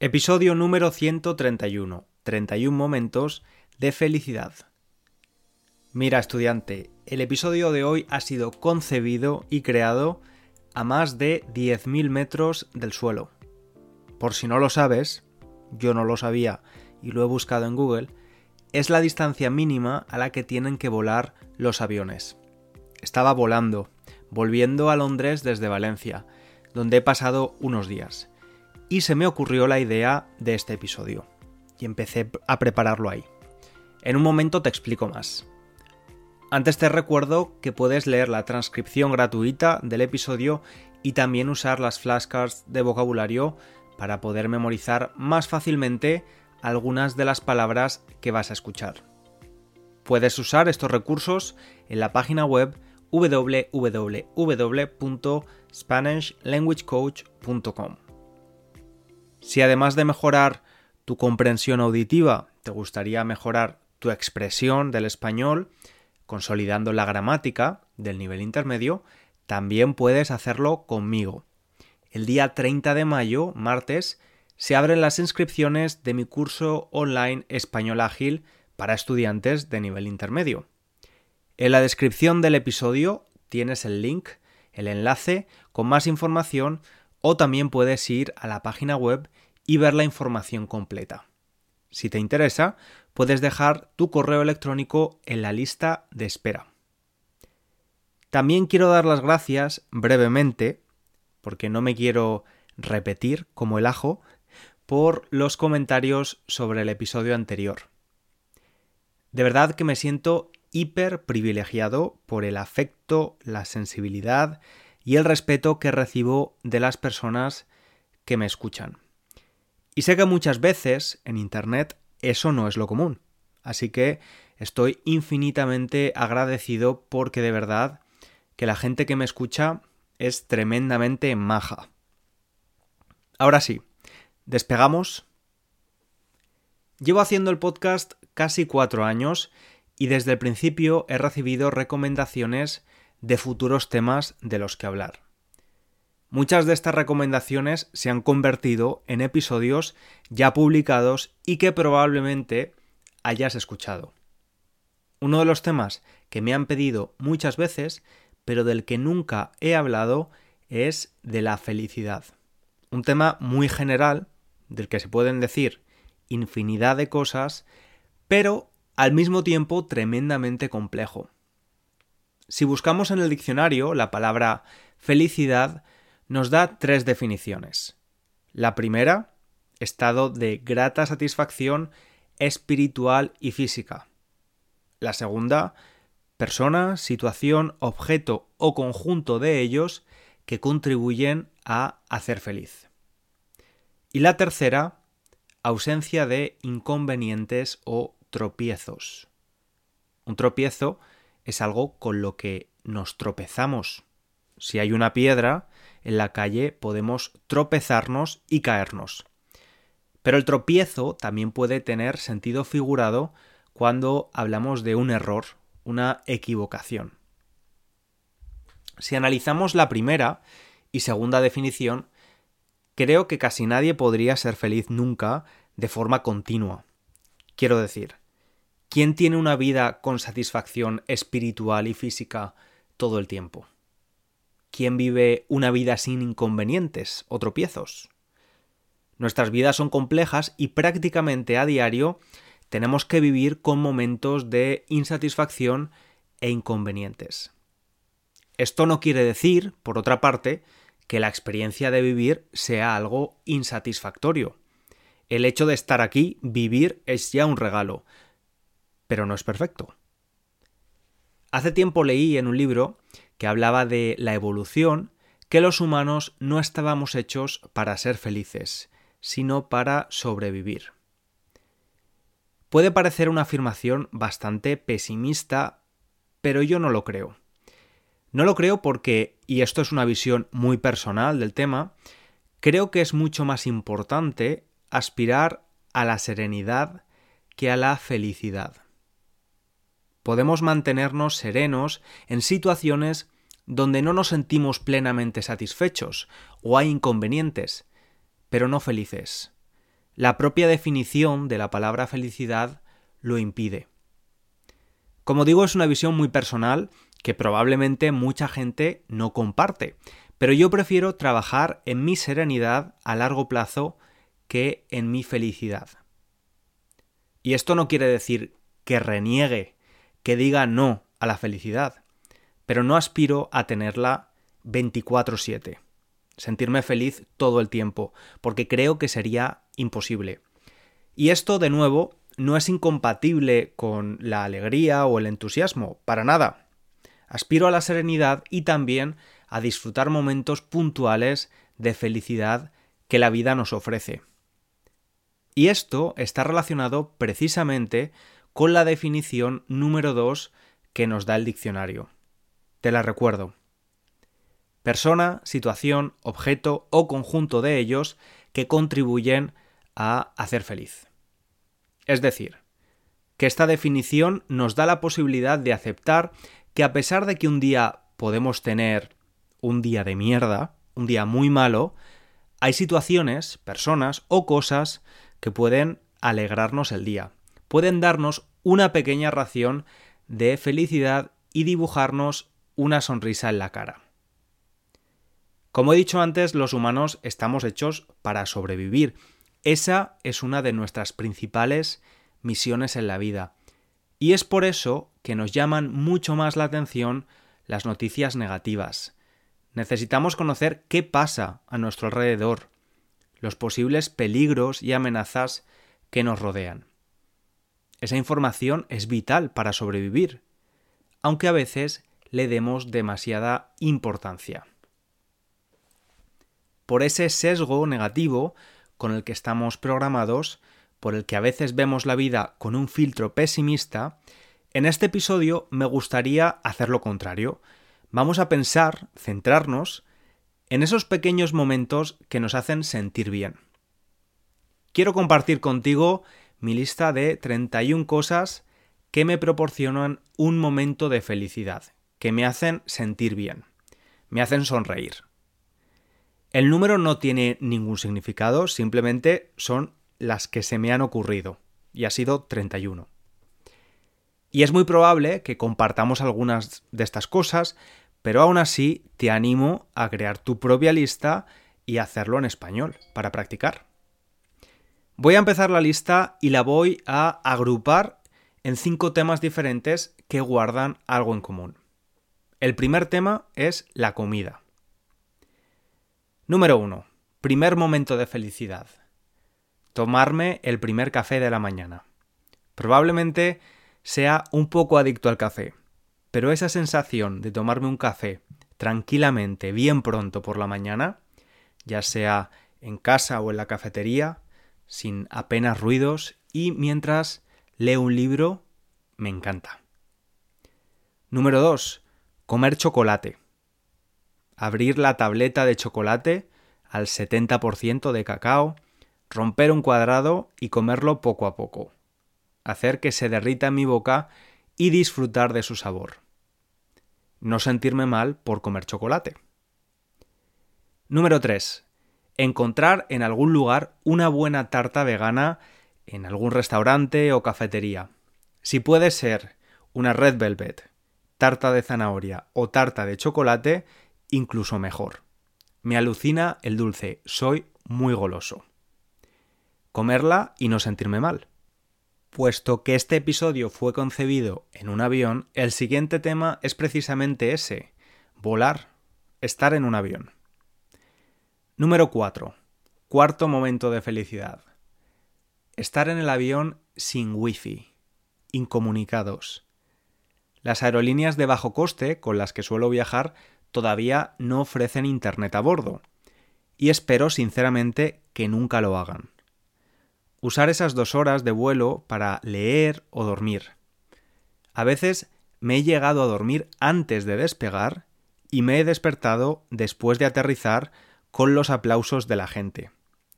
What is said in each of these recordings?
Episodio número 131. 31 momentos de felicidad. Mira, estudiante, el episodio de hoy ha sido concebido y creado a más de 10.000 metros del suelo. Por si no lo sabes, yo no lo sabía y lo he buscado en Google, es la distancia mínima a la que tienen que volar los aviones. Estaba volando, volviendo a Londres desde Valencia, donde he pasado unos días y se me ocurrió la idea de este episodio. Y empecé a prepararlo ahí. En un momento te explico más. Antes te recuerdo que puedes leer la transcripción gratuita del episodio y también usar las flashcards de vocabulario para poder memorizar más fácilmente algunas de las palabras que vas a escuchar. Puedes usar estos recursos en la página web www.spanishlanguagecoach.com. Si además de mejorar tu comprensión auditiva, te gustaría mejorar tu expresión del español, consolidando la gramática del nivel intermedio, también puedes hacerlo conmigo. El día 30 de mayo, martes, se abren las inscripciones de mi curso online Español Ágil para estudiantes de nivel intermedio. En la descripción del episodio tienes el link, el enlace con más información o también puedes ir a la página web y ver la información completa. Si te interesa, puedes dejar tu correo electrónico en la lista de espera. También quiero dar las gracias brevemente, porque no me quiero repetir como el ajo, por los comentarios sobre el episodio anterior. De verdad que me siento hiper privilegiado por el afecto, la sensibilidad y el respeto que recibo de las personas que me escuchan. Y sé que muchas veces en Internet eso no es lo común. Así que estoy infinitamente agradecido porque de verdad que la gente que me escucha es tremendamente maja. Ahora sí, despegamos. Llevo haciendo el podcast casi cuatro años y desde el principio he recibido recomendaciones de futuros temas de los que hablar. Muchas de estas recomendaciones se han convertido en episodios ya publicados y que probablemente hayas escuchado. Uno de los temas que me han pedido muchas veces, pero del que nunca he hablado, es de la felicidad. Un tema muy general, del que se pueden decir infinidad de cosas, pero al mismo tiempo tremendamente complejo. Si buscamos en el diccionario la palabra felicidad, nos da tres definiciones. La primera, estado de grata satisfacción espiritual y física. La segunda, persona, situación, objeto o conjunto de ellos que contribuyen a hacer feliz. Y la tercera, ausencia de inconvenientes o tropiezos. Un tropiezo es algo con lo que nos tropezamos. Si hay una piedra en la calle podemos tropezarnos y caernos. Pero el tropiezo también puede tener sentido figurado cuando hablamos de un error, una equivocación. Si analizamos la primera y segunda definición, creo que casi nadie podría ser feliz nunca de forma continua. Quiero decir, ¿Quién tiene una vida con satisfacción espiritual y física todo el tiempo? ¿Quién vive una vida sin inconvenientes o tropiezos? Nuestras vidas son complejas y prácticamente a diario tenemos que vivir con momentos de insatisfacción e inconvenientes. Esto no quiere decir, por otra parte, que la experiencia de vivir sea algo insatisfactorio. El hecho de estar aquí, vivir, es ya un regalo, pero no es perfecto. Hace tiempo leí en un libro que hablaba de la evolución que los humanos no estábamos hechos para ser felices, sino para sobrevivir. Puede parecer una afirmación bastante pesimista, pero yo no lo creo. No lo creo porque, y esto es una visión muy personal del tema, creo que es mucho más importante aspirar a la serenidad que a la felicidad podemos mantenernos serenos en situaciones donde no nos sentimos plenamente satisfechos o hay inconvenientes, pero no felices. la propia definición de la palabra felicidad lo impide. Como digo, es una visión muy personal que probablemente mucha gente no comparte, pero yo prefiero trabajar en mi serenidad a largo plazo que en mi felicidad. Y esto no quiere decir que reniegue, que diga no a la felicidad, pero no aspiro a tenerla 24/7, sentirme feliz todo el tiempo, porque creo que sería imposible. Y esto, de nuevo, no es incompatible con la alegría o el entusiasmo, para nada. Aspiro a la serenidad y también a disfrutar momentos puntuales de felicidad que la vida nos ofrece. Y esto está relacionado precisamente con la definición número 2 que nos da el diccionario. Te la recuerdo. Persona, situación, objeto o conjunto de ellos que contribuyen a hacer feliz. Es decir, que esta definición nos da la posibilidad de aceptar que a pesar de que un día podemos tener un día de mierda, un día muy malo, hay situaciones, personas o cosas que pueden alegrarnos el día, pueden darnos una pequeña ración de felicidad y dibujarnos una sonrisa en la cara. Como he dicho antes, los humanos estamos hechos para sobrevivir. Esa es una de nuestras principales misiones en la vida. Y es por eso que nos llaman mucho más la atención las noticias negativas. Necesitamos conocer qué pasa a nuestro alrededor, los posibles peligros y amenazas que nos rodean. Esa información es vital para sobrevivir, aunque a veces le demos demasiada importancia. Por ese sesgo negativo con el que estamos programados, por el que a veces vemos la vida con un filtro pesimista, en este episodio me gustaría hacer lo contrario. Vamos a pensar, centrarnos, en esos pequeños momentos que nos hacen sentir bien. Quiero compartir contigo mi lista de 31 cosas que me proporcionan un momento de felicidad, que me hacen sentir bien, me hacen sonreír. El número no tiene ningún significado, simplemente son las que se me han ocurrido, y ha sido 31. Y es muy probable que compartamos algunas de estas cosas, pero aún así te animo a crear tu propia lista y hacerlo en español para practicar. Voy a empezar la lista y la voy a agrupar en cinco temas diferentes que guardan algo en común. El primer tema es la comida. Número 1. Primer momento de felicidad tomarme el primer café de la mañana. Probablemente sea un poco adicto al café, pero esa sensación de tomarme un café tranquilamente, bien pronto por la mañana, ya sea en casa o en la cafetería, sin apenas ruidos y mientras leo un libro, me encanta. Número 2. Comer chocolate. Abrir la tableta de chocolate al 70% de cacao romper un cuadrado y comerlo poco a poco, hacer que se derrita en mi boca y disfrutar de su sabor. No sentirme mal por comer chocolate. Número 3. Encontrar en algún lugar una buena tarta vegana en algún restaurante o cafetería. Si puede ser una red velvet, tarta de zanahoria o tarta de chocolate, incluso mejor. Me alucina el dulce, soy muy goloso comerla y no sentirme mal. Puesto que este episodio fue concebido en un avión, el siguiente tema es precisamente ese, volar, estar en un avión. Número 4. Cuarto momento de felicidad. Estar en el avión sin wifi, incomunicados. Las aerolíneas de bajo coste con las que suelo viajar todavía no ofrecen internet a bordo, y espero sinceramente que nunca lo hagan usar esas dos horas de vuelo para leer o dormir. A veces me he llegado a dormir antes de despegar y me he despertado después de aterrizar con los aplausos de la gente.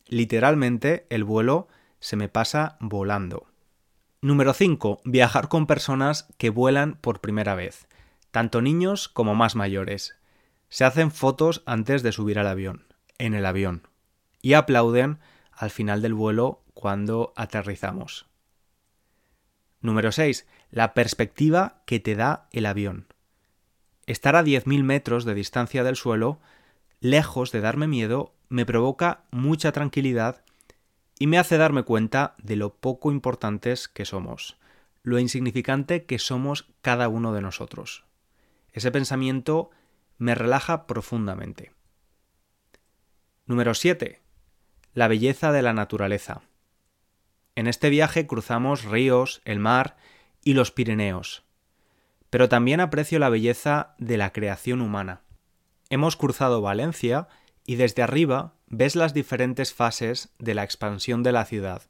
Literalmente el vuelo se me pasa volando. Número 5. Viajar con personas que vuelan por primera vez, tanto niños como más mayores. Se hacen fotos antes de subir al avión, en el avión, y aplauden al final del vuelo cuando aterrizamos. Número 6. La perspectiva que te da el avión. Estar a 10.000 metros de distancia del suelo, lejos de darme miedo, me provoca mucha tranquilidad y me hace darme cuenta de lo poco importantes que somos, lo insignificante que somos cada uno de nosotros. Ese pensamiento me relaja profundamente. Número 7. La belleza de la naturaleza. En este viaje cruzamos ríos, el mar y los Pirineos. Pero también aprecio la belleza de la creación humana. Hemos cruzado Valencia y desde arriba ves las diferentes fases de la expansión de la ciudad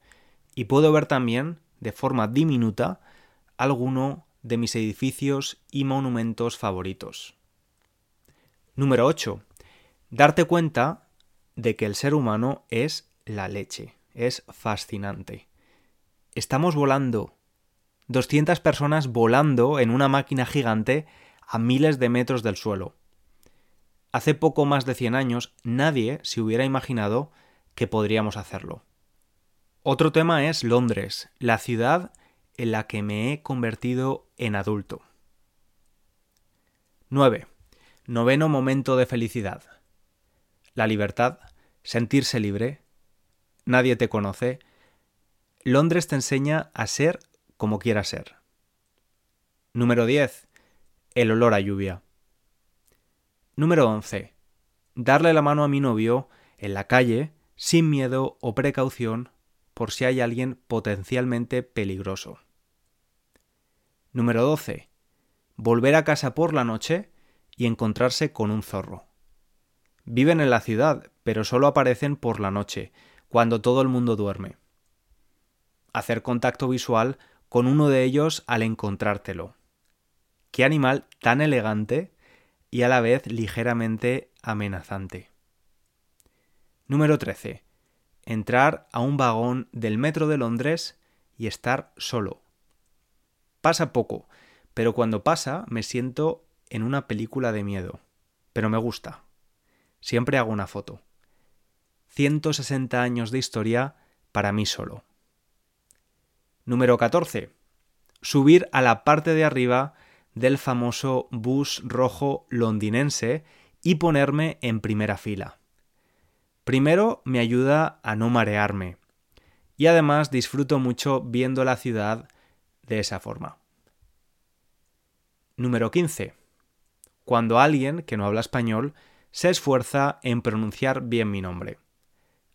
y puedo ver también, de forma diminuta, alguno de mis edificios y monumentos favoritos. Número 8. Darte cuenta de que el ser humano es la leche, es fascinante. Estamos volando. 200 personas volando en una máquina gigante a miles de metros del suelo. Hace poco más de 100 años nadie se hubiera imaginado que podríamos hacerlo. Otro tema es Londres, la ciudad en la que me he convertido en adulto. 9. Noveno momento de felicidad. La libertad, sentirse libre. Nadie te conoce. Londres te enseña a ser como quieras ser. Número 10. El olor a lluvia. Número 11. Darle la mano a mi novio en la calle sin miedo o precaución por si hay alguien potencialmente peligroso. Número 12. Volver a casa por la noche y encontrarse con un zorro. Viven en la ciudad, pero solo aparecen por la noche, cuando todo el mundo duerme. Hacer contacto visual con uno de ellos al encontrártelo. Qué animal tan elegante y a la vez ligeramente amenazante. Número 13. Entrar a un vagón del metro de Londres y estar solo. Pasa poco, pero cuando pasa me siento en una película de miedo. Pero me gusta. Siempre hago una foto. 160 años de historia para mí solo. Número 14. Subir a la parte de arriba del famoso bus rojo londinense y ponerme en primera fila. Primero me ayuda a no marearme y además disfruto mucho viendo la ciudad de esa forma. Número 15. Cuando alguien que no habla español se esfuerza en pronunciar bien mi nombre,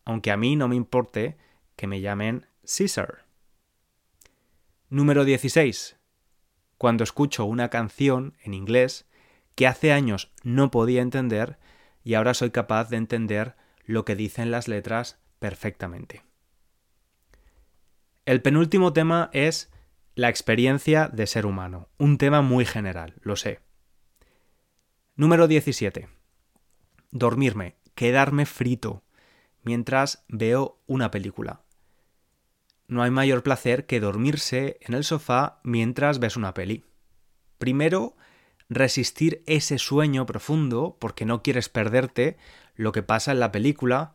aunque a mí no me importe que me llamen Caesar. Número 16 cuando escucho una canción en inglés que hace años no podía entender y ahora soy capaz de entender lo que dicen las letras perfectamente. El penúltimo tema es la experiencia de ser humano, un tema muy general, lo sé. Número 17. Dormirme, quedarme frito mientras veo una película no hay mayor placer que dormirse en el sofá mientras ves una peli. Primero, resistir ese sueño profundo porque no quieres perderte lo que pasa en la película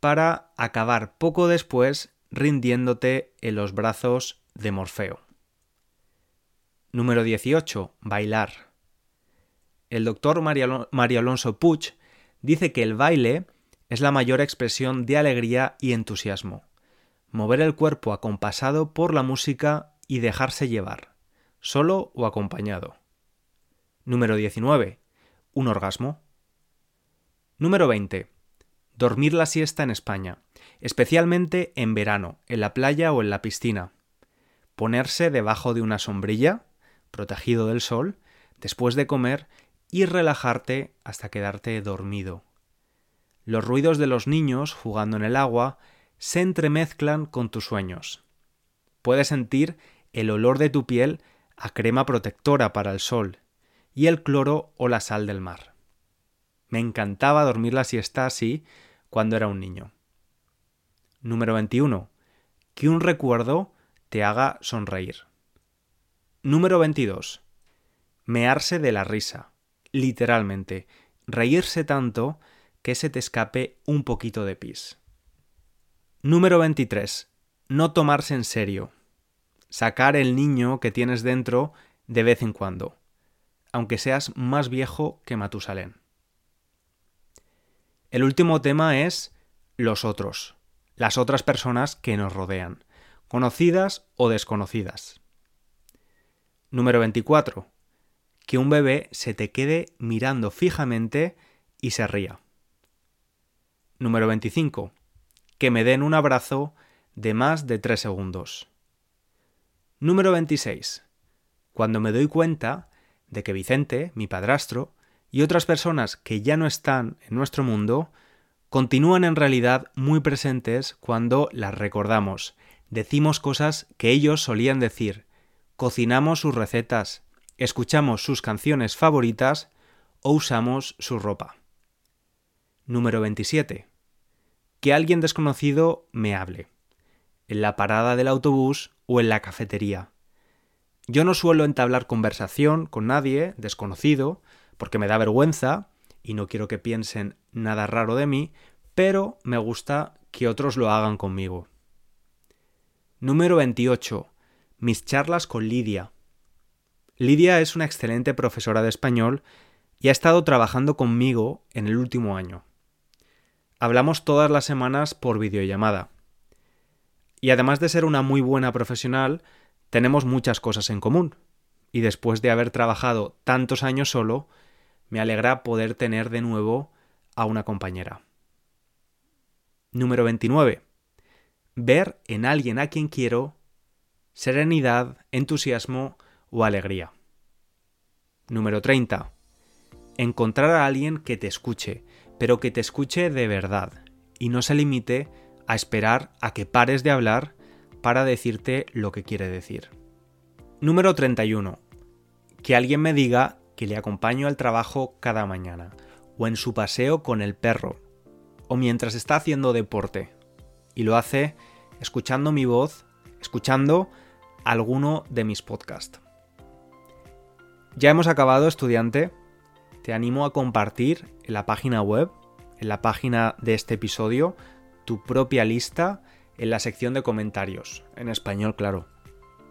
para acabar poco después rindiéndote en los brazos de Morfeo. Número 18. Bailar. El doctor Mario Alonso Puig dice que el baile es la mayor expresión de alegría y entusiasmo mover el cuerpo acompasado por la música y dejarse llevar, solo o acompañado. Número 19. Un orgasmo. Número 20. Dormir la siesta en España, especialmente en verano, en la playa o en la piscina. Ponerse debajo de una sombrilla, protegido del sol, después de comer y relajarte hasta quedarte dormido. Los ruidos de los niños jugando en el agua se entremezclan con tus sueños. Puedes sentir el olor de tu piel a crema protectora para el sol y el cloro o la sal del mar. Me encantaba dormir la siesta así cuando era un niño. Número 21. Que un recuerdo te haga sonreír. Número 22. Mearse de la risa. Literalmente. Reírse tanto que se te escape un poquito de pis. Número 23. No tomarse en serio. Sacar el niño que tienes dentro de vez en cuando, aunque seas más viejo que Matusalén. El último tema es los otros, las otras personas que nos rodean, conocidas o desconocidas. Número 24. Que un bebé se te quede mirando fijamente y se ría. Número 25. Que me den un abrazo de más de 3 segundos. Número 26. Cuando me doy cuenta de que Vicente, mi padrastro, y otras personas que ya no están en nuestro mundo, continúan en realidad muy presentes cuando las recordamos, decimos cosas que ellos solían decir, cocinamos sus recetas, escuchamos sus canciones favoritas o usamos su ropa. Número 27. Que alguien desconocido me hable. En la parada del autobús o en la cafetería. Yo no suelo entablar conversación con nadie desconocido porque me da vergüenza y no quiero que piensen nada raro de mí, pero me gusta que otros lo hagan conmigo. Número 28. Mis charlas con Lidia. Lidia es una excelente profesora de español y ha estado trabajando conmigo en el último año. Hablamos todas las semanas por videollamada. Y además de ser una muy buena profesional, tenemos muchas cosas en común. Y después de haber trabajado tantos años solo, me alegra poder tener de nuevo a una compañera. Número 29. Ver en alguien a quien quiero serenidad, entusiasmo o alegría. Número 30. Encontrar a alguien que te escuche, pero que te escuche de verdad y no se limite a esperar a que pares de hablar para decirte lo que quiere decir. Número 31. Que alguien me diga que le acompaño al trabajo cada mañana, o en su paseo con el perro, o mientras está haciendo deporte, y lo hace escuchando mi voz, escuchando alguno de mis podcasts. Ya hemos acabado, estudiante. Te animo a compartir en la página web, en la página de este episodio, tu propia lista en la sección de comentarios, en español, claro.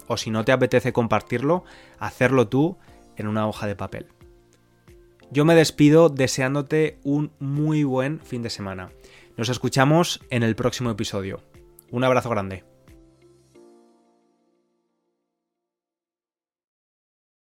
O si no te apetece compartirlo, hacerlo tú en una hoja de papel. Yo me despido deseándote un muy buen fin de semana. Nos escuchamos en el próximo episodio. Un abrazo grande.